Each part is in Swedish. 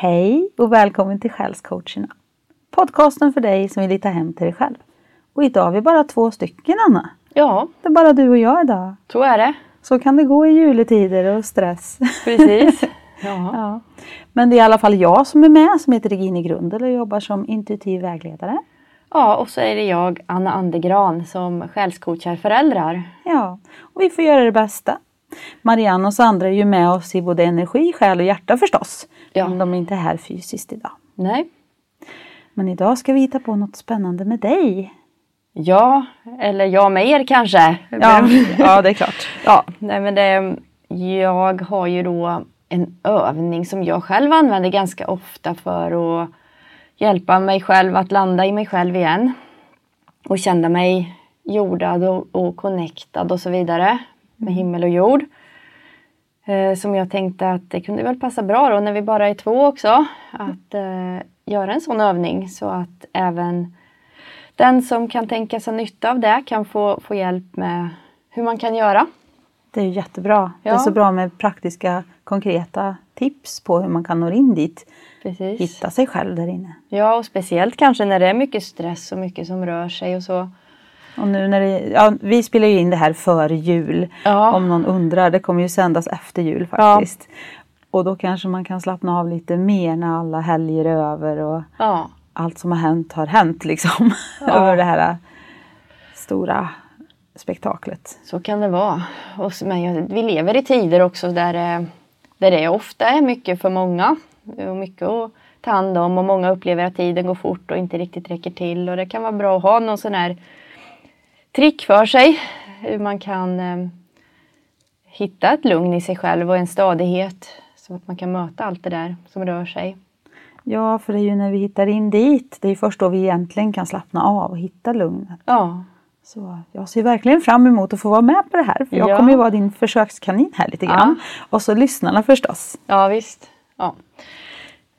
Hej och välkommen till Själscoacherna. Podcasten för dig som vill hitta hem till dig själv. Och idag är vi bara två stycken Anna. Ja, Det är bara du och jag idag. så är det. Så kan det gå i juletider och stress. Precis. Ja. ja. Men det är i alla fall jag som är med som heter Regine Grundel och jobbar som intuitiv vägledare. ja, och så är det jag, Anna Andegran, som själscoachar föräldrar. Ja, och vi får göra det bästa. Marianne och Sandra är ju med oss i både energi, själ och hjärta förstås. Ja. Men de är inte här fysiskt idag. Nej. Men idag ska vi hitta på något spännande med dig. Ja, eller jag med er kanske. Ja, ja det är klart. Ja, nej men det, jag har ju då en övning som jag själv använder ganska ofta för att hjälpa mig själv att landa i mig själv igen. Och känna mig jordad och, och connectad och så vidare med himmel och jord. Eh, som jag tänkte att det kunde väl passa bra då när vi bara är två också. Att eh, göra en sån övning så att även den som kan tänka sig nytta av det kan få, få hjälp med hur man kan göra. Det är jättebra. Det är Ja. så bra med praktiska, konkreta tips på hur man kan nå in dit. Precis. Hitta sig själv där inne. Ja, och speciellt kanske när det är mycket stress och mycket som rör sig och så. Och nu när det, ja, vi spelar ju in det här före jul. Ja. Om någon undrar. Det kommer ju sändas efter jul faktiskt. Och då kanske man kan slappna av lite mer när alla helger är över och Ja, allt som har hänt har hänt liksom. Ja. Över det här stora spektaklet. så kan det vara. Och, men vi lever i tider också där, det- där det ofta är mycket för många. Och mycket att ta hand om och många upplever att tiden går fort och inte riktigt räcker till. Och det kan vara bra att ha någon sån här trick för sig. Hur man kan eh, hitta ett lugn i sig själv och en stadighet. Så att man kan möta allt det där som rör sig. Ja, för det är ju när vi hittar in dit. Det är ju först då vi egentligen kan slappna av och hitta lugnet. Ja, Så jag ser verkligen fram emot att få vara med på det här. För jag Ja. kommer ju vara din försökskanin här lite grann. Och så lyssnarna förstås. Ja visst. Ja.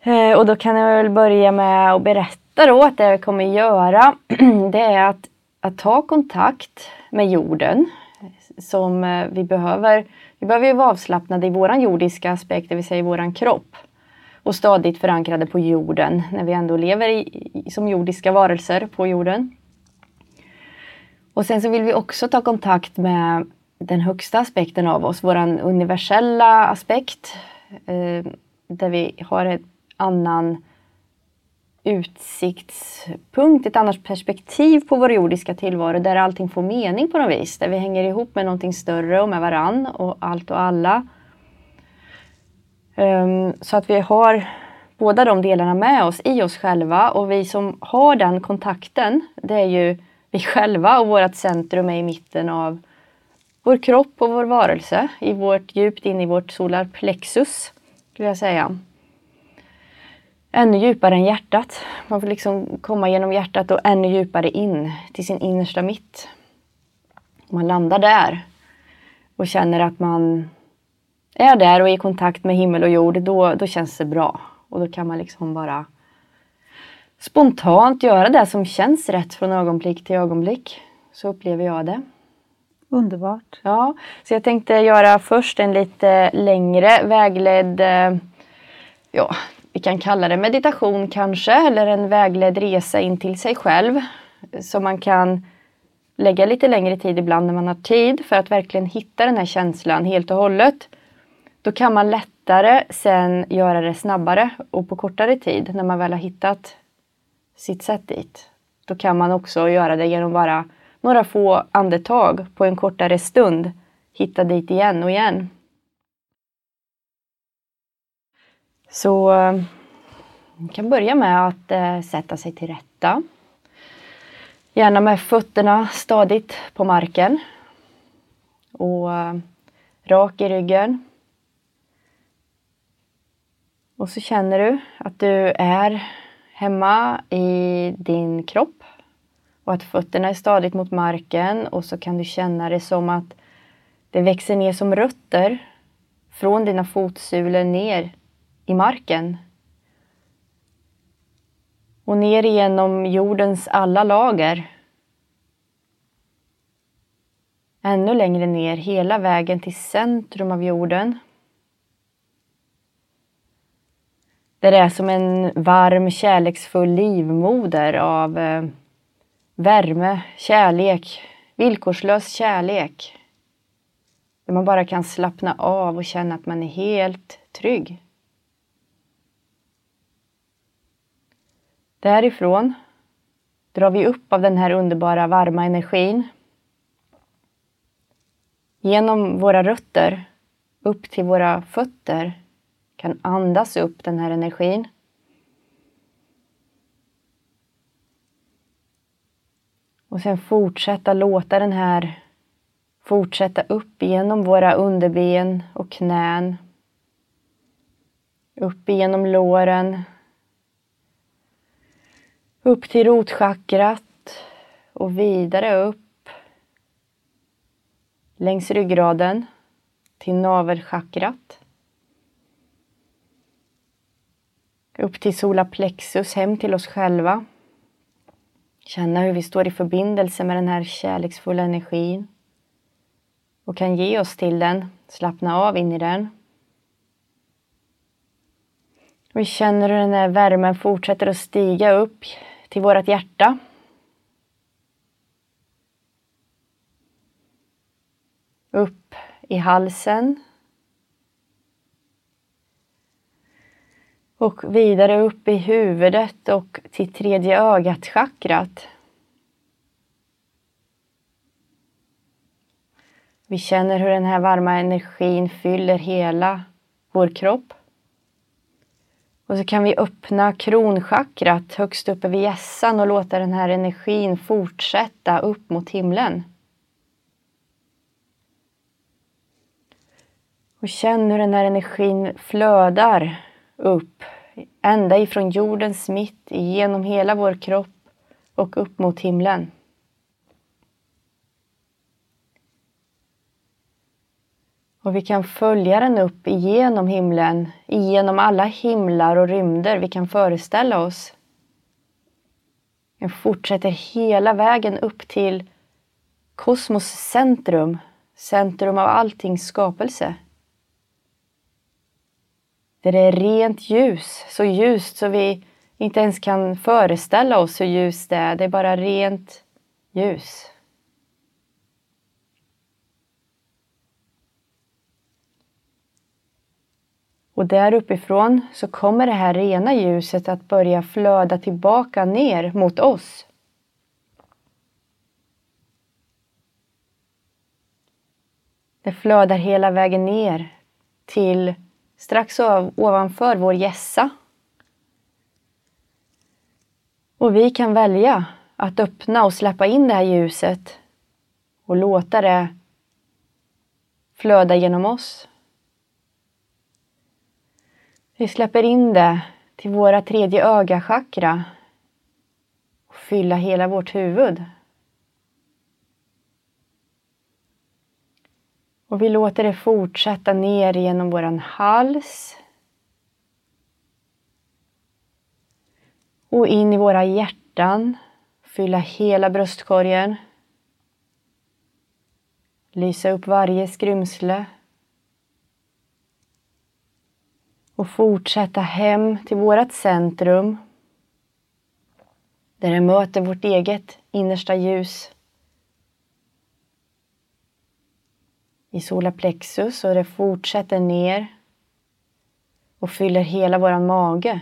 Eh, Och då kan jag väl börja med att berätta då att det jag kommer göra det är att, att ta kontakt med jorden som eh, vi behöver. Vi behöver ju vara avslappnade i våran jordiska aspekt, det vill säga i våran kropp. Och stadigt förankrade på jorden när vi ändå lever i, i, som jordiska varelser på jorden. Och sen så vill vi också ta kontakt med den högsta aspekten av oss, våran universella aspekt. Eh, där vi har en annan utsiktspunkt, ett annat perspektiv på vår jordiska tillvaro där allting får mening på något vis. Där vi hänger ihop med någonting större och med varann och allt och alla. Um, Så att vi har båda de delarna med oss i oss själva och vi som har den kontakten, det är ju vi själva och vårt centrum är i mitten av vår kropp och vår varelse, i vårt djupt in i vårt solarplexus, skulle jag säga. Ännu djupare än hjärtat. Man får liksom komma genom hjärtat och ännu djupare in till sin innersta mitt. Man landar där och känner att man är där och är i kontakt med himmel och jord, då, då känns det bra. Och då kan man liksom bara spontant göra det som känns rätt från ögonblick till ögonblick. Så upplever jag det. Underbart. Ja, så jag tänkte göra först en lite längre vägledd, eh, ja, vi kan kalla det meditation kanske, eller en vägledd resa in till sig själv. Så man kan lägga lite längre tid ibland när man har tid för att verkligen hitta den här känslan helt och hållet. Då kan man lättare sen göra det snabbare och på kortare tid när man väl har hittat sitt sätt dit. Då kan man också göra det genom bara några få andetag på en kortare stund. Hitta dit igen och igen. Så eh, man kan börja med att eh, sätta sig till rätta. Gärna med fötterna stadigt på marken. Och eh, rak i ryggen. Och så känner du att du är hemma i din kropp och att fötterna är stadigt mot marken och så kan du känna det som att det växer ner som rötter från dina fotsulor ner i marken. Och ner igenom jordens alla lager. Ännu längre ner, hela vägen till centrum av jorden. Där det är som en varm kärleksfull livmoder av eh, värme, kärlek, villkorslös kärlek. Där man bara kan slappna av och känna att man är helt trygg. Därifrån drar vi upp av den här underbara varma energin. Genom våra rötter upp till våra fötter kan andas upp den här energin. Och sen fortsätta låta den här fortsätta upp genom våra underben och knän. Upp genom låren. Upp till rotchakrat och vidare upp längs ryggraden till navelchakrat. Upp till solaplexus, hem till oss själva. Känna hur vi står i förbindelse med den här kärleksfulla energin och kan ge oss till den, slappna av in i den. Vi känner hur den här värmen fortsätter att stiga upp till vårt hjärta. Upp i halsen. Och vidare upp i huvudet och till tredje ögat-chakrat. Vi känner hur den här varma energin fyller hela vår kropp. Och så kan vi öppna kronchakrat högst uppe vid hjässan och låta den här energin fortsätta upp mot himlen. Och känn hur den här energin flödar upp ända ifrån jordens mitt genom hela vår kropp och upp mot himlen. Och vi kan följa den upp igenom himlen, igenom alla himlar och rymder vi kan föreställa oss. Den fortsätter hela vägen upp till kosmos centrum, centrum av alltings skapelse. Där det är rent ljus, så ljust så vi inte ens kan föreställa oss hur ljust det är. Det är bara rent ljus. Och där uppifrån så kommer det här rena ljuset att börja flöda tillbaka ner mot oss. Det flödar hela vägen ner till strax ovanför vår gässa. Och vi kan välja att öppna och släppa in det här ljuset och låta det flöda genom oss. Vi släpper in det till våra tredje öga-chakra och fylla hela vårt huvud. Och vi låter det fortsätta ner genom våran hals. Och in i våra hjärtan. Fylla hela bröstkorgen. Lysa upp varje skrymsle och fortsätta hem till vårt centrum där det möter vårt eget innersta ljus i solarplexus och det fortsätter ner och fyller hela våran mage.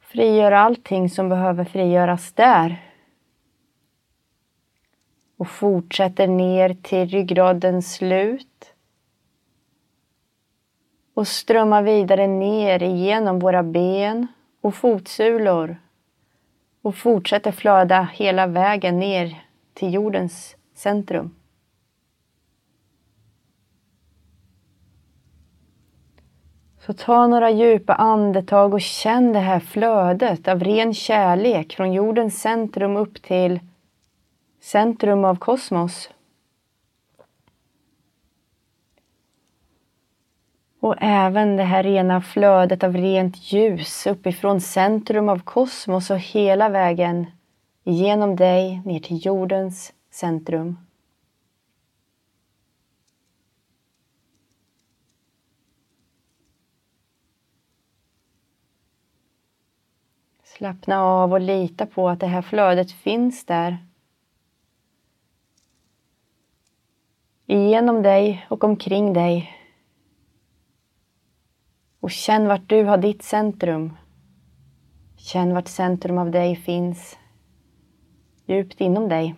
Frigör allting som behöver frigöras där och fortsätter ner till ryggradens slut och strömmar vidare ner igenom våra ben och fotsulor och fortsätter flöda hela vägen ner till jordens centrum. Så ta några djupa andetag och känn det här flödet av ren kärlek från jordens centrum upp till Centrum av kosmos. Och även det här rena flödet av rent ljus uppifrån centrum av kosmos och hela vägen genom dig ner till jordens centrum. Slappna av och lita på att det här flödet finns där Igenom dig och omkring dig. Och känn vart du har ditt centrum. Känn vart centrum av dig finns djupt inom dig.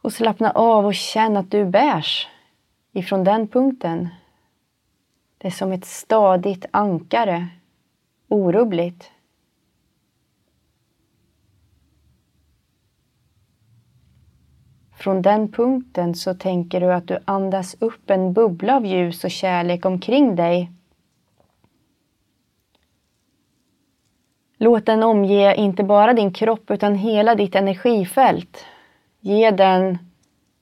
Och slappna av och känn att du bärs ifrån den punkten. Det är som ett stadigt ankare, orubbligt. Från den punkten så tänker du att du andas upp en bubbla av ljus och kärlek omkring dig. Låt den omge inte bara din kropp utan hela ditt energifält. Ge, den,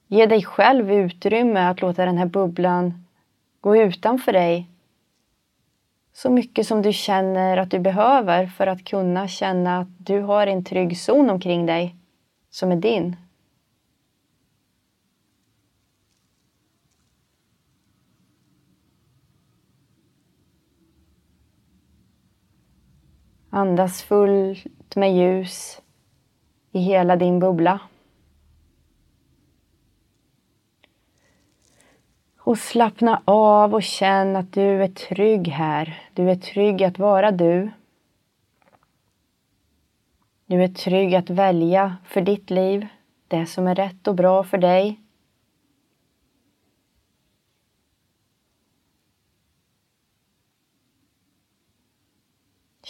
ge dig själv utrymme att låta den här bubblan gå utanför dig så mycket som du känner att du behöver för att kunna känna att du har en trygg zon omkring dig som är din. Andas fullt med ljus i hela din bubbla. Och slappna av och känn att du är trygg här. Du är trygg att vara du. Du är trygg att välja för ditt liv det som är rätt och bra för dig.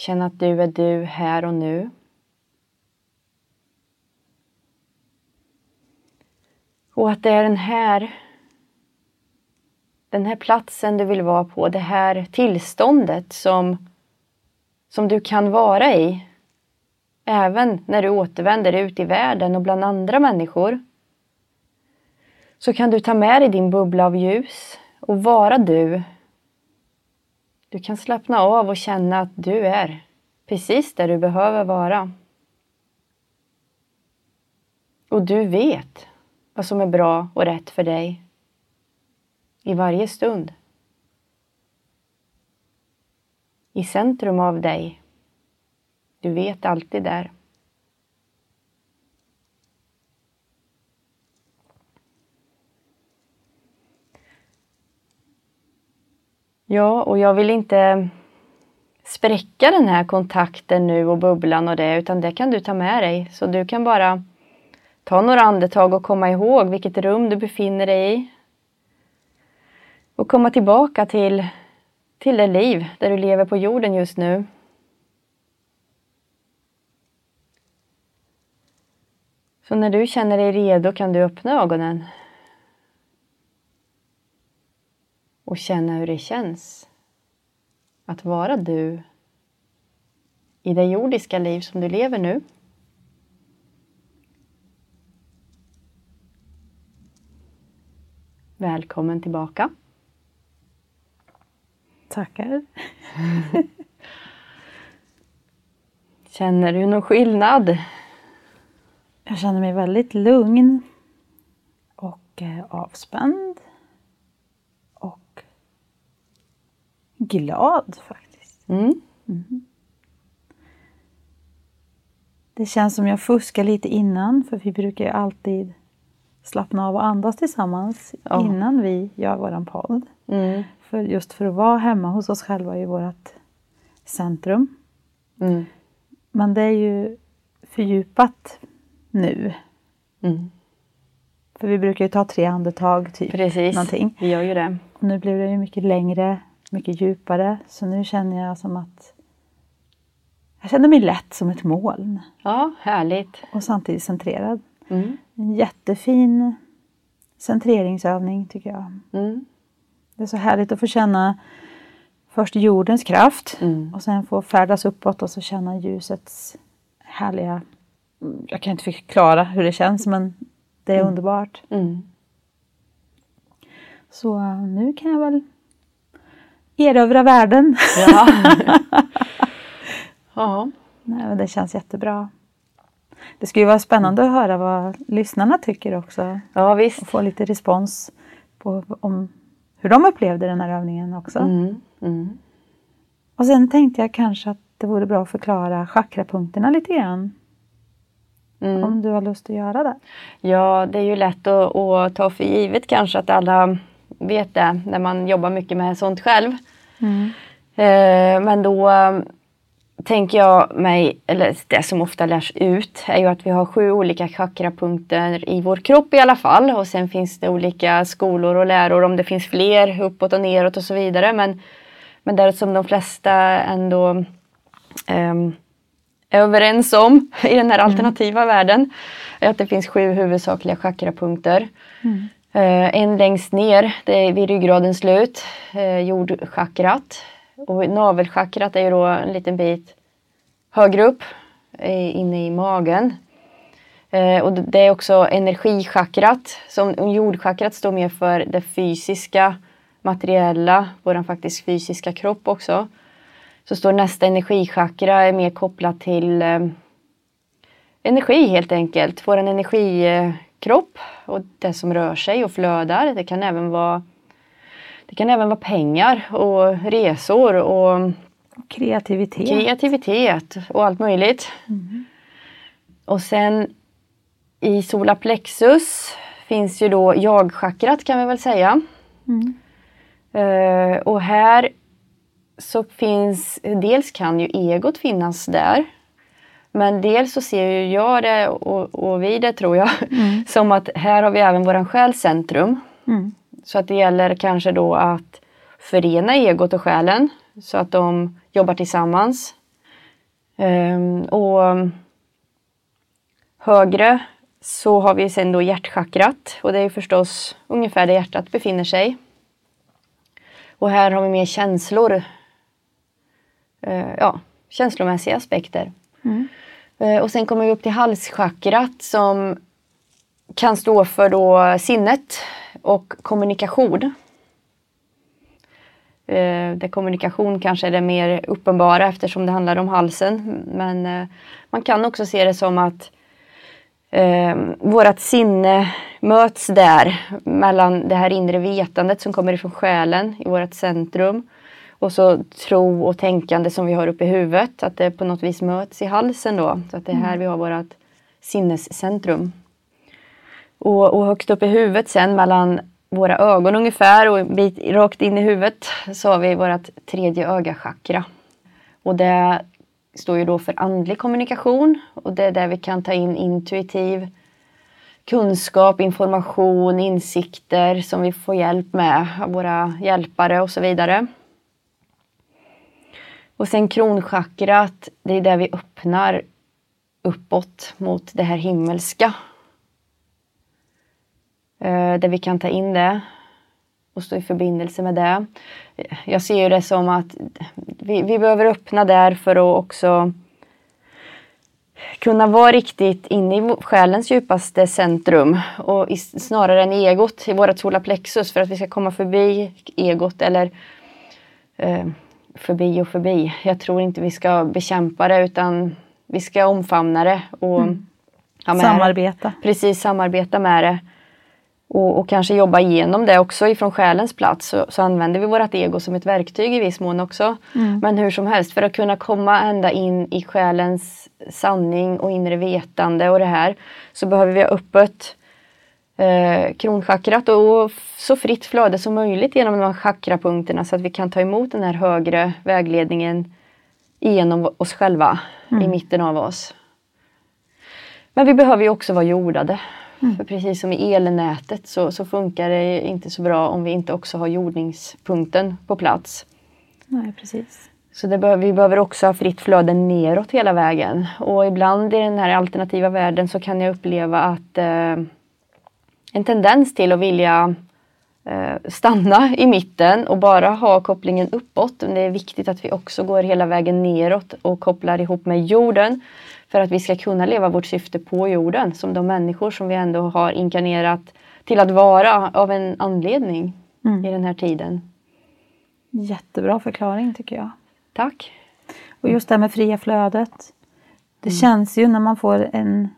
Känn att du är du här och nu. Och att det är den här den här platsen du vill vara på, det här tillståndet som, som du kan vara i. Även när du återvänder ut i världen och bland andra människor. Så kan du ta med dig din bubbla av ljus och vara du. Du kan slappna av och känna att du är precis där du behöver vara. Och du vet vad som är bra och rätt för dig i varje stund. I centrum av dig. Du vet alltid där. Ja, och jag vill inte spräcka den här kontakten nu och bubblan och det, utan det kan du ta med dig. Så du kan bara ta några andetag och komma ihåg vilket rum du befinner dig i och komma tillbaka till, till det liv där du lever på jorden just nu. Så när du känner dig redo kan du öppna ögonen och känna hur det känns att vara du i det jordiska liv som du lever nu. Välkommen tillbaka. Tackar. Känner du någon skillnad? Jag känner mig väldigt lugn och eh, avspänd. Och glad faktiskt. Mm. Mm. Det känns som jag fuskar lite innan för vi brukar ju alltid slappna av och andas tillsammans Ja. innan vi gör våran podd. Mm. För just för att vara hemma hos oss själva i vårt centrum. Mm. Men det är ju fördjupat nu. Mm. För vi brukar ju ta tre andetag typ. Precis, Någonting. vi gör ju det. Och nu blev det ju mycket längre, mycket djupare. Så nu känner jag som att jag känner mig lätt som ett moln Ja, härligt. och samtidigt centrerad. Mm. En jättefin centreringsövning tycker jag. Mm. Det är så härligt att få känna först jordens kraft Mm. och sen få färdas uppåt och så känna ljusets härliga... Jag kan inte förklara hur det känns men det är underbart. Mm. Så nu kan jag väl erövra världen. Ja. ja. Nej, men det känns jättebra. Det skulle ju vara spännande att höra vad lyssnarna tycker också. ja, visst. Och få lite respons på om hur de upplevde den här övningen också. Mm. Mm. Och sen tänkte jag kanske att det vore bra att förklara chakrapunkterna lite grann. Mm. Om du har lust att göra det. Ja, det är ju lätt att, att ta för givet kanske att alla vet det när man jobbar mycket med sånt själv. Eh, men då eh, tänker jag mig, eller det som ofta lärs ut, är ju att vi har sju olika chakrapunkter i vår kropp i alla fall. Och sen finns det olika skolor och läror om det finns fler uppåt och neråt och så vidare. Men, men det som de flesta ändå ehm, är överens om i den här alternativa världen är att det finns sju huvudsakliga chakrapunkter. Eh, Eh, en längst ner, det är vid ryggradens slut, eh, jordchakrat. Och navelchakrat är ju då en liten bit högre upp, eh, inne i magen. Eh, och det är också energichakrat. Som jordchakrat står mer för det fysiska, materiella, vår faktiskt fysiska kropp också. Så står nästa energichakra är mer kopplat till eh, energi helt enkelt. Vår energikropp och det som rör sig och flödar. Det kan även vara, det kan även vara pengar och resor och Kreativitet. kreativitet och allt möjligt. Och sen i solarplexus finns ju då jag-chakrat kan vi väl säga. Mm. Eh, och här så finns, dels kan ju egot finnas där. Men dels så ser ju jag det och, och vi det tror jag som att här har vi även våran själscentrum. Mm. Så att det gäller kanske då att förena egot och själen så att de jobbar tillsammans. Ehm, och högre så har vi sen då hjärtchakrat och det är förstås ungefär där hjärtat befinner sig. Och här har vi mer känslor. Eh, ja, känslomässiga aspekter. Mm. Eh, och sen kommer vi upp till halschakrat som kan stå för då sinnet och kommunikation. Eh, där kommunikation kanske är det mer uppenbara eftersom det handlar om halsen. Men eh, man kan också se det som att eh, vårt sinne möts där mellan det här inre vetandet som kommer ifrån själen i vårt centrum och så tro och tänkande som vi har uppe i huvudet. Att det på något vis möts i halsen då. Så att det är här vi har vårt sinnescentrum. Och, och högst upp i huvudet sen mellan våra ögon ungefär och en bit rakt in i huvudet så har vi vårt tredje ögachakra. Och det står ju då för andlig kommunikation och det är där vi kan ta in intuitiv kunskap, information, insikter som vi får hjälp med av våra hjälpare och så vidare. Och sen kronchakrat, det är där vi öppnar uppåt mot det här himmelska. Eh, Där vi kan ta in det och stå i förbindelse med det. Jag ser ju det som att vi, vi behöver öppna där för att också kunna vara riktigt inne i själens djupaste centrum och i, snarare än egot i vårt solarplexus för att vi ska komma förbi egot eller eh, förbi och förbi. Jag tror inte vi ska bekämpa det utan vi ska omfamna det och ha med det. Samarbeta. Precis, samarbeta med det. Och, och kanske jobba igenom det också ifrån själens plats. Så, så använder vi vårt ego som ett verktyg i viss mån också. Men hur som helst, för att kunna komma ända in i själens sanning och inre vetande och det här så behöver vi ha öppet eh, kronchakrat och så fritt flöde som möjligt genom de här chakrapunkterna så att vi kan ta emot den här högre vägledningen genom oss själva, i mitten av oss. Men vi behöver ju också vara jordade. För precis som i elnätet så, så funkar det inte så bra om vi inte också har jordningspunkten på plats. Nej, precis. Så behöver, vi behöver också ha fritt flöde neråt hela vägen. Och ibland i den här alternativa världen så kan jag uppleva att eh, en tendens till att vilja eh, stanna i mitten och bara ha kopplingen uppåt. Men det är viktigt att vi också går hela vägen neråt och kopplar ihop med jorden. För att vi ska kunna leva vårt syfte på jorden som de människor som vi ändå har inkarnerat till att vara av en anledning i den här tiden. Jättebra förklaring tycker jag. Tack! Och just det här med fria flödet. Det känns ju när man får en,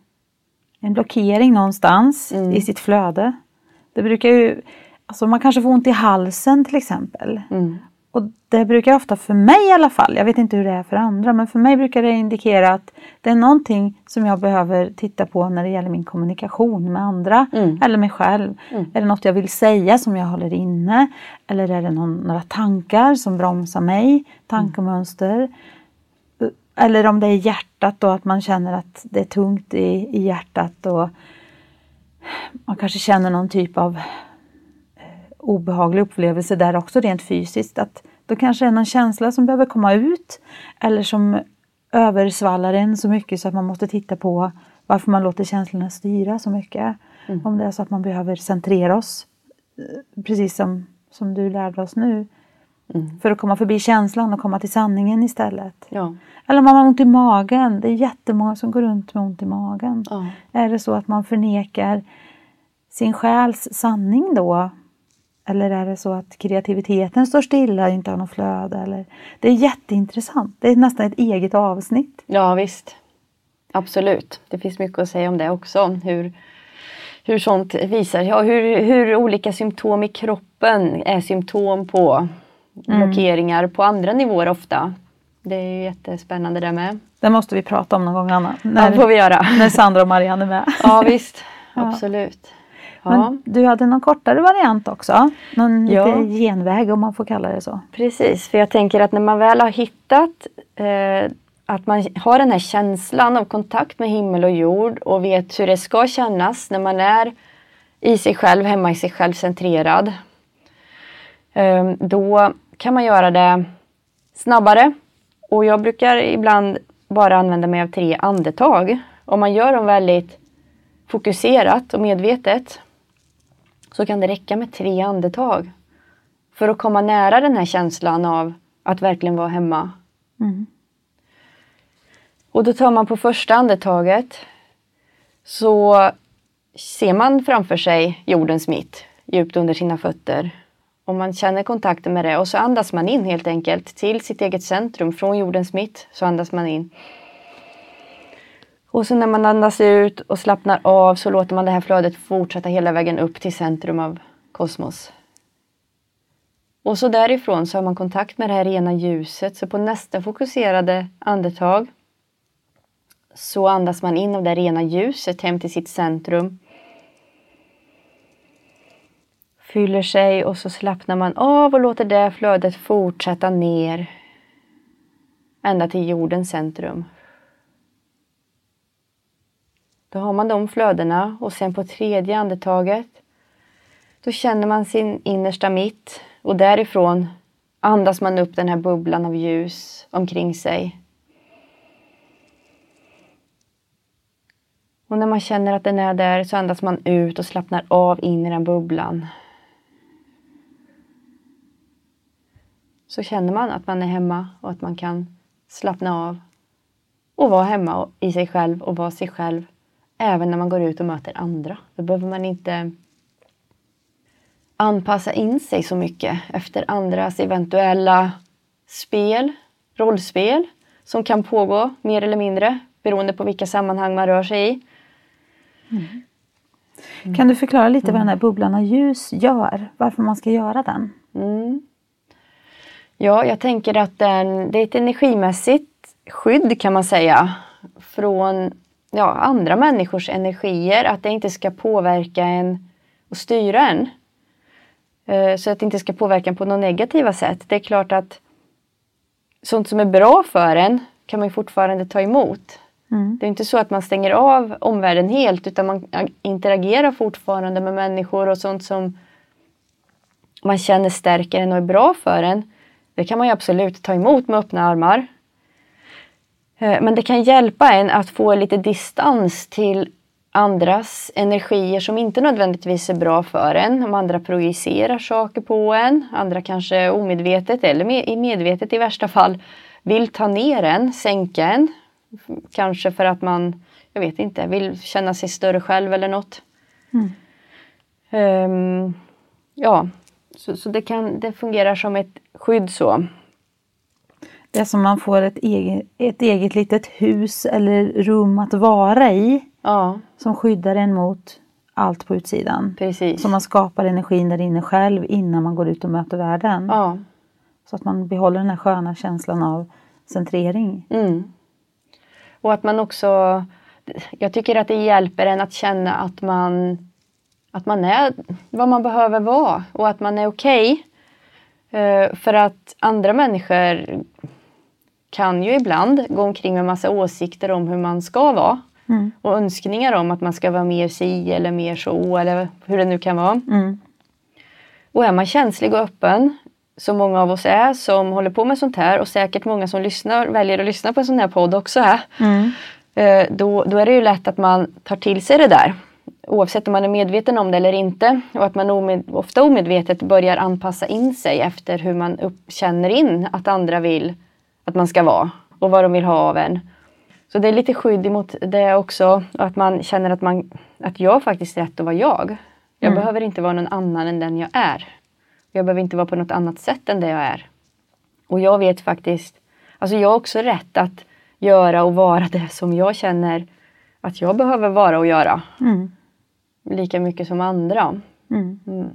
en blockering någonstans i sitt flöde. Det brukar ju, alltså man kanske får ont i halsen till exempel. Mm. och det brukar ofta för mig i alla fall, jag vet inte hur det är för andra, men för mig brukar det indikera att det är någonting som jag behöver titta på när det gäller min kommunikation med andra Mm. eller mig själv. Är det något jag vill säga som jag håller inne? Eller är det någon, några tankar som bromsar mig? Tankemönster? Eller om det är hjärtat då, att man känner att det är tungt i, i hjärtat och man kanske känner någon typ av obehaglig upplevelse där också rent fysiskt. Att då kanske det är någon känsla som behöver komma ut eller som översvallar en så mycket så att man måste titta på varför man låter känslorna styra så mycket. Om det är så att man behöver centrera oss, eh, precis som, som du lärde oss nu. För att komma förbi känslan och komma till sanningen istället. Ja. Eller om man har ont i magen. Det är jättemånga som går runt med ont i magen. Ja. Är det så att man förnekar sin själs sanning då? Eller är det så att kreativiteten står stilla och inte har något flöde? Eller? Det är jätteintressant. Det är nästan ett eget avsnitt. Ja visst. Absolut. Det finns mycket att säga om det också. Hur, hur sånt visar ja, hur, hur olika symptom i kroppen är symptom på blockeringar på andra nivåer ofta. Det är ju jättespännande det med. Det måste vi prata om någon gång Anna. Ja, När, det får vi göra. när Sandra och Marianne är med. Ja visst. Absolut. Ja. Men du hade någon kortare variant också. Någon Ja. genväg om man får kalla det så. Precis, för jag tänker att när man väl har hittat eh, att man har den här känslan av kontakt med himmel och jord och vet hur det ska kännas när man är i sig själv, hemma i sig själv centrerad. Eh, då kan man göra det snabbare. Och jag brukar ibland bara använda mig av tre andetag. Om man gör dem väldigt fokuserat och medvetet så kan det räcka med tre andetag för att komma nära den här känslan av att verkligen vara hemma. Mm. Och då tar man på första andetaget så ser man framför sig jordens mitt djupt under sina fötter. Och man känner kontakten med det och så andas man in helt enkelt till sitt eget centrum från jordens mitt. Så andas man in. Och så när man andas ut och slappnar av så låter man det här flödet fortsätta hela vägen upp till centrum av kosmos. Och så därifrån så har man kontakt med det här rena ljuset. Så på nästa fokuserade andetag så andas man in av det rena ljuset hem till sitt centrum. Fyller sig och så slappnar man av och låter det flödet fortsätta ner. Ända till jordens centrum. Då har man de flödena och sen på tredje andetaget då känner man sin innersta mitt och därifrån andas man upp den här bubblan av ljus omkring sig. Och när man känner att den är där så andas man ut och slappnar av in i den bubblan. Så känner man att man är hemma och att man kan slappna av och vara hemma i sig själv och vara sig själv även när man går ut och möter andra. Då behöver man inte anpassa in sig så mycket efter andras eventuella spel, rollspel som kan pågå mer eller mindre beroende på vilka sammanhang man rör sig i. Kan du förklara lite vad den här bubblan av ljus gör? Varför man ska göra den? Mm. Ja, jag tänker att den, det är ett energimässigt skydd kan man säga från ja, andra människors energier. Att det inte ska påverka en och styra en. Eh, Så att det inte ska påverka en på något negativa sätt. Det är klart att sånt som är bra för en kan man fortfarande ta emot. Mm. Det är inte så att man stänger av omvärlden helt utan man interagerar fortfarande med människor och sånt som man känner stärker en och är bra för en. Det kan man ju absolut ta emot med öppna armar. Eh, Men det kan hjälpa en att få lite distans till andras energier som inte nödvändigtvis är bra för en. Om andra projicerar saker på en, andra kanske omedvetet eller medvetet i värsta fall vill ta ner en, sänka en. Kanske för att man, jag vet inte, vill känna sig större själv eller något. Ehm, ja, så, så det, kan, det fungerar som ett skydd så. Det är som man får ett eget, ett eget litet hus eller rum att vara i. Ja, Som skyddar en mot allt på utsidan. precis. Så man skapar energin där inne själv innan man går ut och möter världen. Ja, Så att man behåller den här sköna känslan av centrering. Mm. Och att man också, jag tycker att det hjälper en att känna att man, att man är vad man behöver vara och att man är okej. Okay. För att andra människor kan ju ibland gå omkring med massa åsikter om hur man ska vara. Mm. Och önskningar om att man ska vara mer si eller mer så eller hur det nu kan vara. Mm. Och är man känslig och öppen, som många av oss är som håller på med sånt här och säkert många som lyssnar väljer att lyssna på en sån här podd också är. Mm. Eh, då, då är det ju lätt att man tar till sig det där. Oavsett om man är medveten om det eller inte. Och att man omed, ofta omedvetet börjar anpassa in sig efter hur man upp, känner in att andra vill att man ska vara och vad de vill ha av en. Så det är lite skydd emot det också. Att man känner att, man, att jag faktiskt är rätt att vara jag. Jag mm. behöver inte vara någon annan än den jag är. Jag behöver inte vara på något annat sätt än det jag är. Och jag vet faktiskt, alltså jag har också rätt att göra och vara det som jag känner att jag behöver vara och göra. Mm. Lika mycket som andra. Mm. Mm.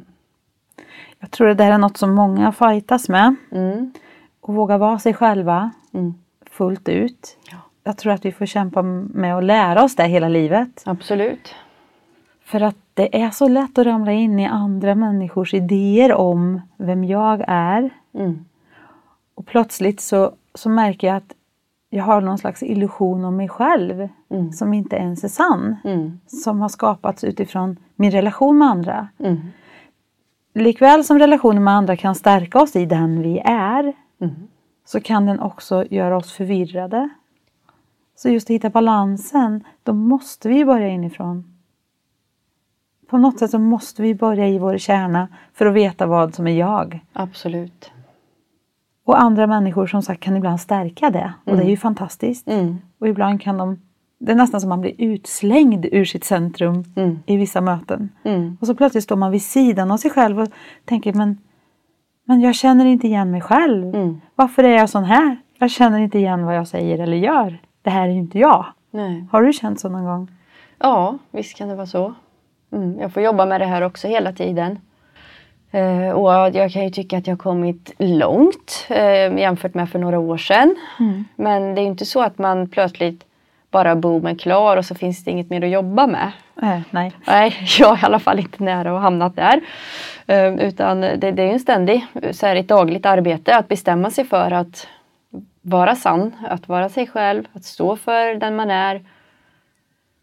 Jag tror det där är något som många fightas med. Mm. Och våga vara sig själva mm. fullt ut. Ja. Jag tror att vi får kämpa med att lära oss det hela livet. Absolut. För att det är så lätt att ramla in i andra människors idéer om vem jag är. Mm. Och plötsligt så, så märker jag att jag har någon slags illusion om mig själv mm. som inte ens är sann. Mm. Som har skapats utifrån min relation med andra. Mm. Likväl som relationen med andra kan stärka oss i den vi är mm. så kan den också göra oss förvirrade. Så just att hitta balansen, då måste vi börja inifrån. På något sätt så måste vi börja i vår kärna för att veta vad som är jag. Absolut. Och andra människor som sagt kan ibland stärka det och mm. det är ju mm. fantastiskt. Mm. Och ibland kan de det är nästan som man blir utslängd ur sitt centrum mm. i vissa möten. Mm. Och så plötsligt står man vid sidan av sig själv och tänker men, men jag känner inte igen mig själv. Mm. Varför är jag sån här? Jag känner inte igen vad jag säger eller gör. Det här är ju inte jag. Nej. Har du känt så någon gång? Ja, visst kan det vara så. Jag får jobba med det här också hela tiden. Uh, och jag kan ju tycka att jag har kommit långt uh, jämfört med för några år sedan. Mm. Men det är inte så att man plötsligt bara boom är klar och så finns det inget mer att jobba med. Uh, nej. nej, jag är i alla fall inte nära att hamnat där. utan det, det, är en ständig, så här, ett dagligt arbete att bestämma sig för att vara sann, att vara sig själv, att stå för den man är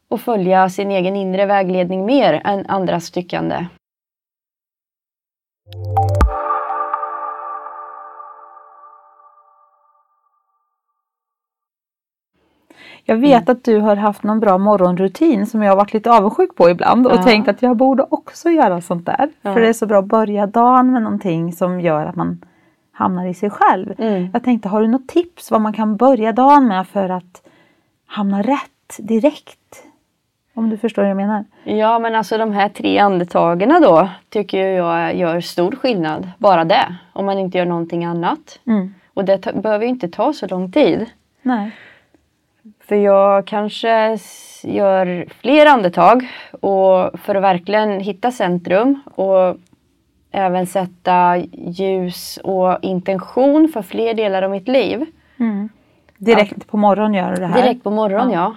och följa sin egen inre vägledning mer än andras tyckande. Jag vet mm. att du har haft någon bra morgonrutin som jag har varit lite avundsjuk på ibland och ja. tänkt att jag borde också göra sånt där. Ja. För det är så bra att börja dagen med någonting som gör att man hamnar i sig själv. Mm. Jag tänkte, har du något tips vad man kan börja dagen med för att hamna rätt direkt? Om du förstår vad jag menar? Ja men alltså de här tre andetagen då tycker jag gör stor skillnad. Bara det. Om man inte gör någonting annat. Mm. Och det behöver ju inte ta så lång tid. Nej. För jag kanske gör fler andetag och för att verkligen hitta centrum och även sätta ljus och intention för fler delar av mitt liv. Mm. Direkt ja. på morgonen gör du det här? Direkt på morgonen ja. ja.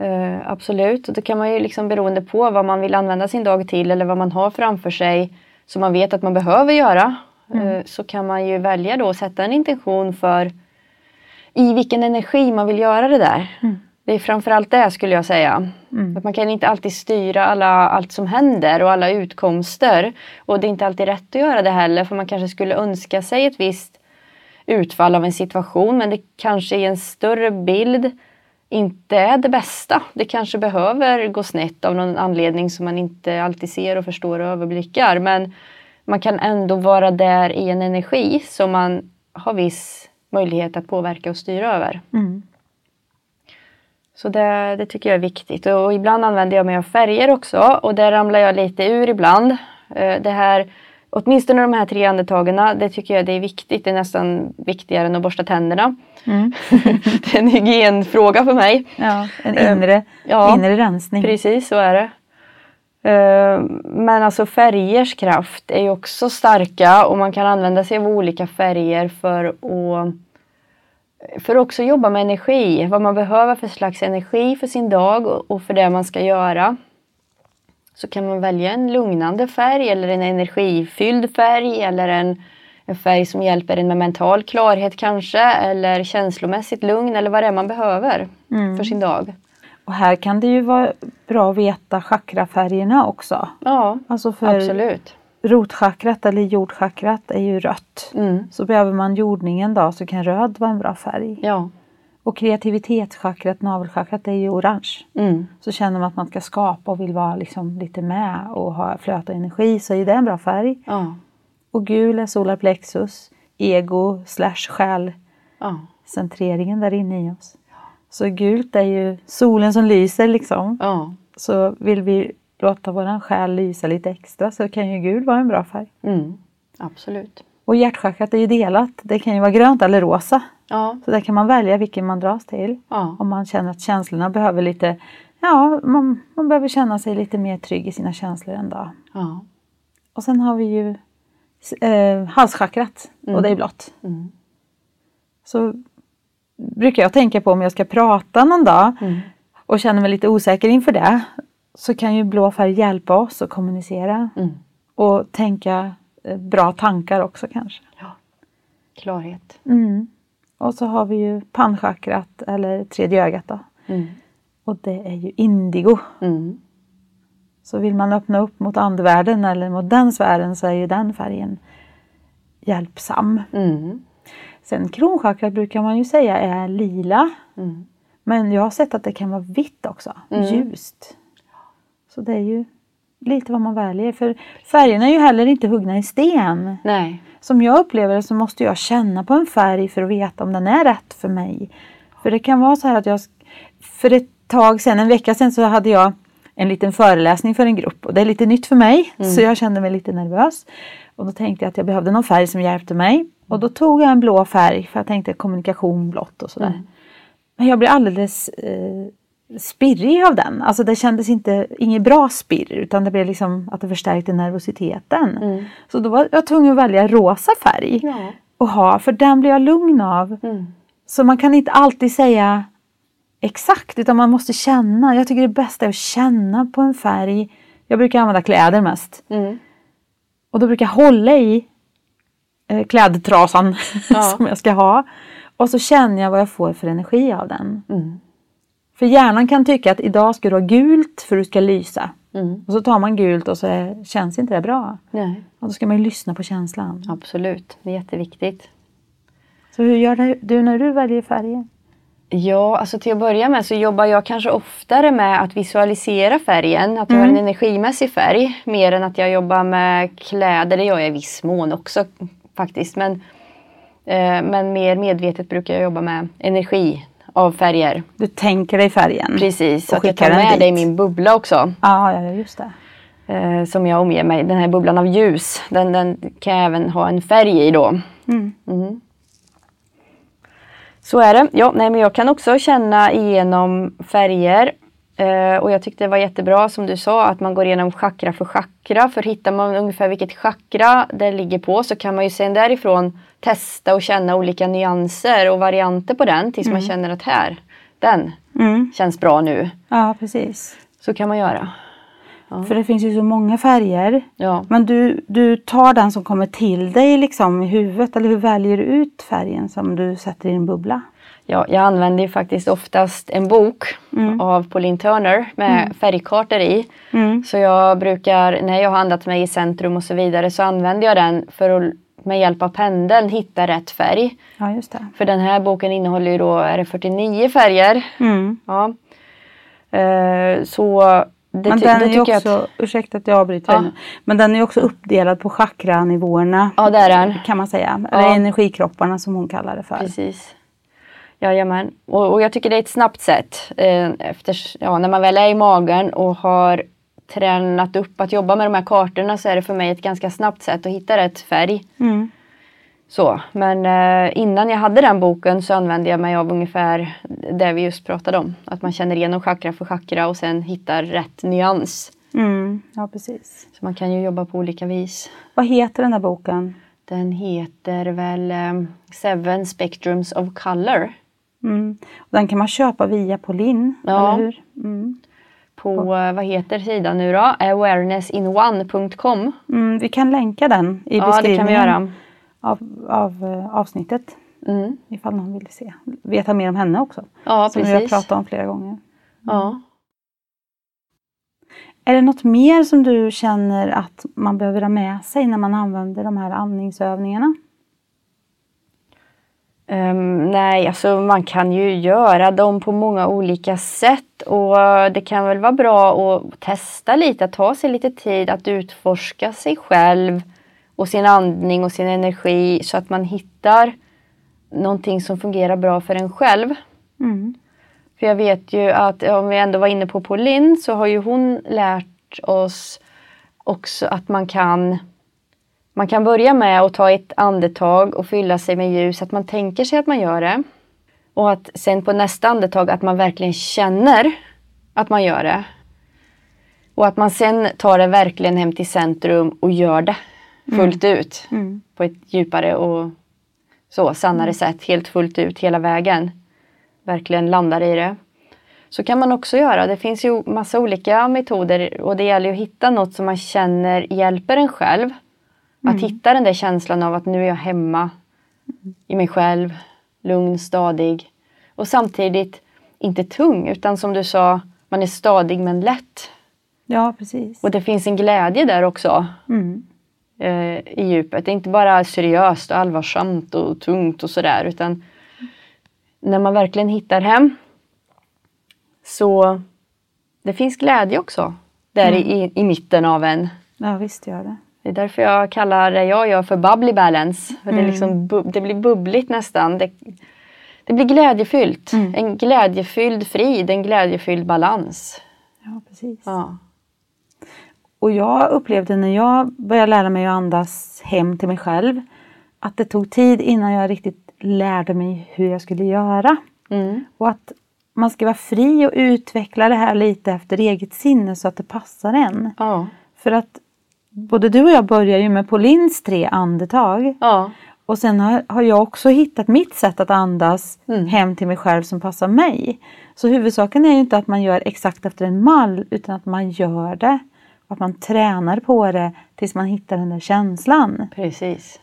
Uh, absolut, och då kan man ju liksom beroende på vad man vill använda sin dag till eller vad man har framför sig som man vet att man behöver göra. Mm. Uh, så kan man ju välja då att sätta en intention för i vilken energi man vill göra det där. Mm. Det är framförallt det skulle jag säga. Mm. Att man kan inte alltid styra alla, allt som händer och alla utkomster. Och det är inte alltid rätt att göra det heller för man kanske skulle önska sig ett visst utfall av en situation men det kanske i en större bild inte är det bästa. Det kanske behöver gå snett av någon anledning som man inte alltid ser och förstår och överblickar. Men man kan ändå vara där i en energi som man har viss möjlighet att påverka och styra över. Mm. Så det, det, tycker jag är viktigt. Och ibland använder jag mig av färger också och där ramlar jag lite ur ibland. Eh, det här åtminstone de här tre andetagen, det tycker jag det är viktigt. Det är nästan viktigare än att borsta tänderna. Mm. det är en hygienfråga för mig. Ja, en inre, ja, inre rensning. Precis, så är det. Eh, Men alltså färgers kraft är ju också starka och man kan använda sig av olika färger för att för att också jobba med energi, vad man behöver för slags energi för sin dag och för det man ska göra. Så kan man välja en lugnande färg eller en energifylld färg eller en, en färg som hjälper en med mental klarhet kanske eller känslomässigt lugn eller vad det är man behöver för sin dag. Och här kan det ju vara bra att veta chakrafärgerna också. Ja, Alltså för absolut. rotchakrat eller jordchakrat är ju rött. Mm. Så behöver man jordningen då så kan röd vara en bra färg. Ja. Och kreativitetschakrat, navelchakrat är ju orange. Mm. Så känner man att man ska skapa och vill vara liksom lite med och ha flöt och energi så är det en bra färg. Ja. Och gul är solarplexus, ego slash själ Ja. centreringen där inne i oss. Så gult är ju solen som lyser liksom. Ja. Så vill vi låta våran själ lysa lite extra så kan ju gul vara en bra färg. Mm. Absolut. Och hjärtchakrat är ju delat. Det kan ju vara grönt eller rosa. Ja. Så där kan man välja vilken man dras till. Ja. Om man känner att känslorna behöver lite, ja man, man behöver känna sig lite mer trygg i sina känslor en dag. Ja. Och sen har vi ju eh, halschakrat och det är blått. Mm. Så brukar jag tänka på om jag ska prata någon dag Mm. och känner mig lite osäker inför det. Så kan ju blå färg hjälpa oss att kommunicera Mm. och tänka eh, bra tankar också kanske. Ja. Klarhet. Mm. Och så har vi ju pannchakrat eller tredje ögat då. Mm. Och det är ju indigo. Mm. Så vill man öppna upp mot andevärlden eller mot den sfären så är ju den färgen hjälpsam. Mm. Sen kronchakrat brukar man ju säga är lila. Mm. Men jag har sett att det kan vara vitt också, Mm. ljust. Så det är ju lite vad man väljer. För färgerna är ju heller inte huggna i sten. Nej. Som jag upplever det så måste jag känna på en färg för att veta om den är rätt för mig. För det kan vara så här att jag, för ett tag sedan, en vecka sedan så hade jag en liten föreläsning för en grupp och det är lite nytt för mig så jag kände mig lite nervös. Och då tänkte jag att jag behövde någon färg som hjälpte mig. Och då tog jag en blå färg för jag tänkte kommunikation blått och sådär. Men jag blev alldeles eh, spirrig av den. Alltså det kändes inte, inget bra spirr utan det blev liksom att det förstärkte nervositeten. Så då var jag tvungen att välja rosa färg Ja. och ha, för den blir jag lugn av. Mm. Så man kan inte alltid säga exakt utan man måste känna. Jag tycker det bästa är att känna på en färg. Jag brukar använda kläder mest. Mm. Och då brukar jag hålla i eh, klädtrasan Ja. som jag ska ha. Och så känner jag vad jag får för energi av den. Mm. För hjärnan kan tycka att idag ska du ha gult för du ska lysa. Mm. Och så tar man gult och så är, känns inte det bra. Nej. Och då ska man ju lyssna på känslan. Absolut. Det är jätteviktigt. Så hur gör du när du väljer färger? Ja, alltså till att börja med så jobbar jag kanske oftare med att visualisera färgen, att jag har en energimässig färg, mer än att jag jobbar med kläder. Det gör jag i viss mån också faktiskt, men, eh, men mer medvetet brukar jag jobba med energi av färger. Du tänker dig färgen? Precis, Och att jag tar med i min bubbla också. Ja, ja, just det. eh, som jag omger mig. Den här bubblan av ljus, den, den kan jag även ha en färg i då. Mm. Mm. Så är det. Ja, nej, men jag kan också känna igenom färger. Eh, och jag tyckte det var jättebra som du sa att man går igenom chakra för chakra. För hittar man ungefär vilket chakra det ligger på så kan man ju sen därifrån testa och känna olika nyanser och varianter på den tills man känner att här, den Mm. känns bra nu. Ja, precis. Så kan man göra. För det finns ju så många färger. Ja. Men du, du tar den som kommer till dig liksom i huvudet eller hur väljer du ut färgen som du sätter i en bubbla? Ja, jag använder ju faktiskt oftast en bok av Pauline Turner med färgkartor i. Mm. Så jag brukar, när jag har andats mig i centrum och så vidare, så använder jag den för att med hjälp av pendeln hitta rätt färg. Ja, just det. För den här boken innehåller ju då, är det 49 färger? Mm. Ja. Eh, så det, Men den är tycker jag också, att, ursäkta att jag avbryter Ja. nu. Men den är också uppdelad på chakranivåerna. Ja, det är den. Kan man säga. Ja. Eller energikropparna som hon kallar det för. Precis. Jajamän. Och, och jag tycker det är ett snabbt sätt. Eh, efter, ja, när man väl är i magen och har tränat upp att jobba med de här kartorna så är det för mig ett ganska snabbt sätt att hitta rätt färg. Mm. Så, men eh, innan jag hade den boken så använde jag mig av ungefär det vi just pratade om. Att man känner igenom chakra för chakra och sen hittar rätt nyans. Mm. Mm, ja, precis. Så man kan ju jobba på olika vis. Vad heter den här boken? Den heter väl um, Seven Spectrums of Color. Mm. Den kan man köpa via Polin, Ja. eller hur? Mm. På, eh, vad heter sidan nu då? awarenessinone.com. Mm, vi kan länka den i Ja, beskrivningen. Av, av eh, avsnittet. Mm. Ifall någon vill se. Veta mer om henne också. Ja, som vi har precis. pratat om flera gånger. Ja. Är det något mer som du känner att man behöver ha med sig när man använder de här andningsövningarna? Ehm, nej, alltså man kan ju göra dem på många olika sätt och det kan väl vara bra att testa lite, att ta sig lite tid att utforska sig själv och sin andning och sin energi så att man hittar någonting som fungerar bra för en själv. Mm. För jag vet ju att om vi ändå var inne på Pauline så har ju hon lärt oss också att man kan man kan börja med att ta ett andetag och fylla sig med ljus, att man tänker sig att man gör det. Och att sen på nästa andetag att man verkligen känner att man gör det. Och att man sen tar det verkligen hem till centrum och gör det fullt ut. Mm. På ett djupare och så sannare sätt, helt fullt ut hela vägen. Verkligen landar i det. Så kan man också göra. Det finns ju massa olika metoder och det gäller att hitta något som man känner hjälper en själv. Att hitta den där känslan av att nu är jag hemma i mig själv, lugn, stadig. Och samtidigt inte tung utan som du sa, man är stadig men lätt. Ja, precis. Och det finns en glädje där också Mm. eh, i djupet. Det är inte bara seriöst och allvarsamt och tungt och sådär utan när man verkligen hittar hem så det finns glädje också där i, i mitten av en. Ja, visst gör det. Det är därför jag kallar det jag gör för bubbly balance. För det, är liksom bu- det blir bubbligt nästan. Det, det blir glädjefyllt. En glädjefylld frid, en glädjefylld balans. Ja, precis. Ja. Och jag upplevde när jag började lära mig att andas hem till mig själv att det tog tid innan jag riktigt lärde mig hur jag skulle göra. Mm. Och att man ska vara fri och utveckla det här lite efter eget sinne så att det passar en. Ja. För att både du och jag börjar ju med Paulins tre andetag. Ja. Och sen har, har jag också hittat mitt sätt att andas Mm. hem till mig själv som passar mig. Så huvudsaken är ju inte att man gör exakt efter en mall utan att man gör det. Att man tränar på det tills man hittar den där känslan. Precis.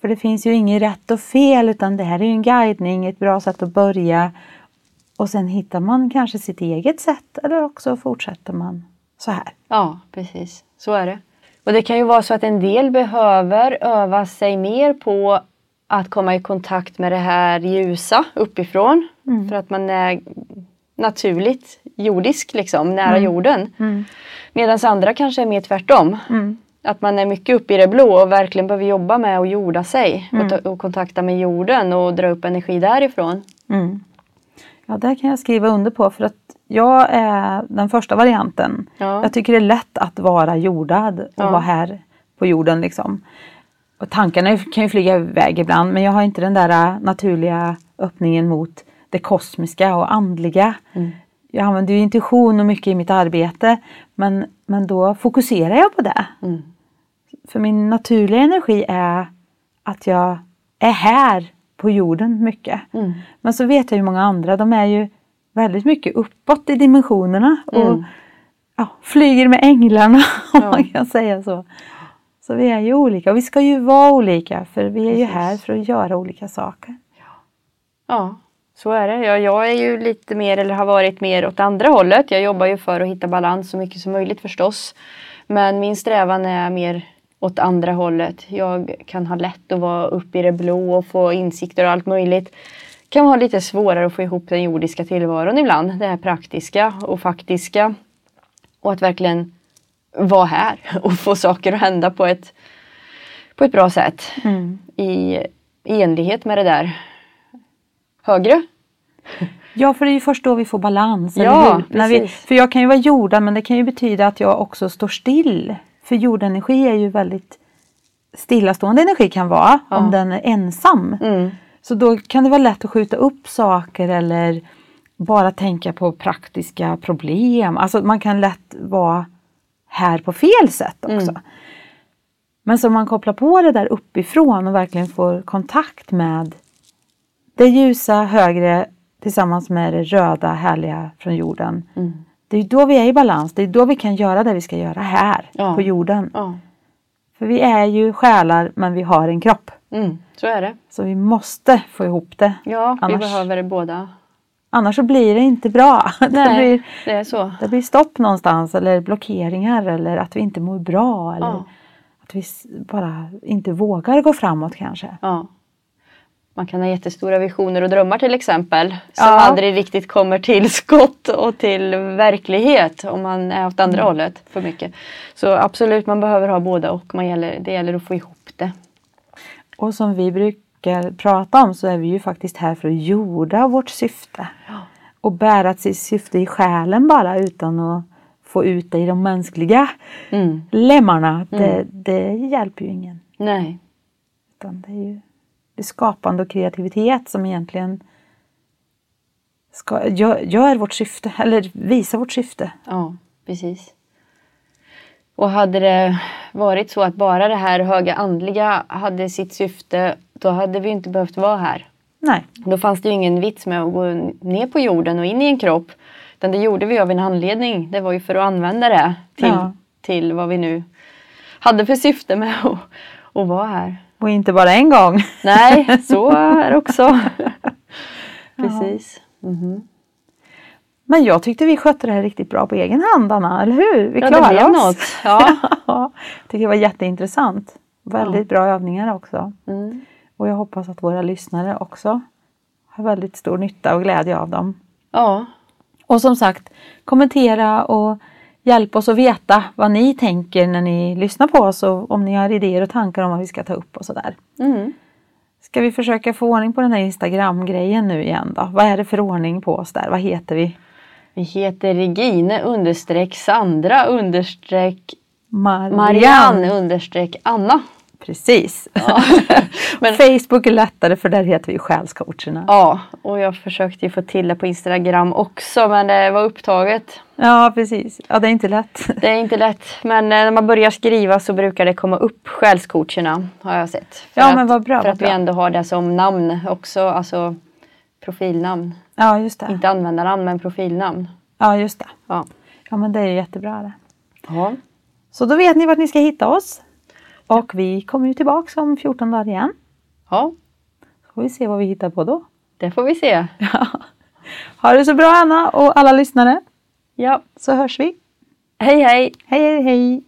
För det finns ju inget rätt och fel utan det här är ju en guidning, ett bra sätt att börja. Och sen hittar man kanske sitt eget sätt eller också fortsätter man så här. Ja, precis. Så är det. Och det kan ju vara så att en del behöver öva sig mer på att komma i kontakt med det här ljusa uppifrån. För att man är naturligt jordisk, liksom, nära jorden. Medan andra kanske är mer tvärtom. Att man är mycket uppe i det blå och verkligen behöver jobba med att jorda sig. Och, ta, och kontakta med jorden och dra upp energi därifrån. Mm. Ja, det kan jag skriva under på för att jag är den första varianten. Ja. Jag tycker det är lätt att vara jordad och Ja. vara här på jorden liksom. Och tankarna kan ju flyga iväg ibland men jag har inte den där äh, naturliga öppningen mot det kosmiska och andliga. Jag använder ju intuition och mycket i mitt arbete men, men då fokuserar jag på det. Mm. För min naturliga energi är att jag är här på jorden mycket. Mm. Men så vet jag ju många andra, de är ju väldigt mycket uppåt i dimensionerna och Mm. ja, flyger med änglarna om Ja. man kan säga så. Så vi är ju olika och vi ska ju vara olika för vi är ju Precis. här för att göra olika saker. Ja, så är det. Jag, jag är ju lite mer, eller har varit mer åt andra hållet. Jag jobbar ju för att hitta balans så mycket som möjligt förstås. Men min strävan är mer åt andra hållet. Jag kan ha lätt att vara uppe i det blå och få insikter och allt möjligt. Kan ha lite svårare att få ihop den jordiska tillvaron ibland. Det här praktiska och faktiska. Och att verkligen vara här och få saker att hända på ett, på ett bra sätt. I, I enlighet med det där högre. Ja, för det är ju först då vi får balans. Ja? När vi, för jag kan ju vara jordad men det kan ju betyda att jag också står still. För jordenergi är ju väldigt stillastående energi kan vara Ja. om den är ensam. Mm. Så då kan det vara lätt att skjuta upp saker eller bara tänka på praktiska problem. Alltså man kan lätt vara här på fel sätt också. Mm. Men som man kopplar på det där uppifrån och verkligen får kontakt med det ljusa högre tillsammans med det röda härliga från jorden. Mm. Det är då vi är i balans. Det är då vi kan göra det vi ska göra här Ja. på jorden. Ja. För vi är ju själar men vi har en kropp. Mm. Så är det. Så vi måste få ihop det. Ja, vi Annars- behöver det båda. Annars så blir det inte bra. Det Nej, blir, det är så. det blir stopp någonstans eller blockeringar eller att vi inte mår bra. Eller Ja. att vi bara inte vågar gå framåt kanske. Ja. Man kan ha jättestora visioner och drömmar till exempel. Som Ja. aldrig riktigt kommer till skott och till verklighet om man är åt andra hållet för mycket. Så absolut, man behöver ha båda och man gäller, det gäller att få ihop det. Och som vi brukar prata om så är vi ju faktiskt här för att jorda vårt syfte. Och bära sitt syfte i själen bara utan att få ut det i de mänskliga Mm. lemmarna. Det, det hjälper ju ingen. Nej. Utan det är ju det skapande och kreativitet som egentligen ska, gör, gör vårt syfte, eller visar vårt syfte. Ja, precis. Och hade det varit så att bara det här höga andliga hade sitt syfte, då hade vi inte behövt vara här. Nej, Då fanns det ju ingen vits med att gå ner på jorden och in i en kropp. Utan det gjorde vi av en anledning. Det var ju för att använda det till, Ja. till vad vi nu hade för syfte med att, att vara här. och inte bara en gång. Nej, så är det också. Precis. Mhm. Men jag tyckte vi skötte det här riktigt bra på egen hand Anna, eller hur? Vi Ja, klarade blev oss. något. Ja. Ja, jag tycker det var jätteintressant. Väldigt bra övningar också. Mm. Och jag hoppas att våra lyssnare också har väldigt stor nytta och glädje av dem. ja, Och som sagt, kommentera och hjälp oss att veta vad ni tänker när ni lyssnar på oss och om ni har idéer och tankar om vad vi ska ta upp och sådär. mm. Ska vi försöka få ordning på den här Instagram-grejen nu igen då? Vad är det för ordning på oss där? Vad heter vi? Vi heter Regine understreck Sandra understreck Marianne. Marianne understreck Anna. Precis. Men- Facebook är lättare för där heter vi själscoacherna. Ja, och jag försökte ju få till det på Instagram också men det var upptaget. Ja, precis. Ja, det är inte lätt. Det är inte lätt men eh, när man börjar skriva så brukar det komma upp själscoacherna har jag sett. För Ja, att, men vad bra, För vad att vi bra. ändå har det som namn också, alltså profilnamn. Ja, just det. Inte användarnamn men profilnamn. Ja, just det. Ja. Ja, men det är jättebra det. ja. Så då vet ni vart ni ska hitta oss. Och vi kommer ju tillbaka om 14 dagar igen. Ja, Så får vi se vad vi hittar på då. det får vi se. Ha det så bra Anna och alla lyssnare. Ja, Så hörs vi. hej hej! Hej, hej, hej.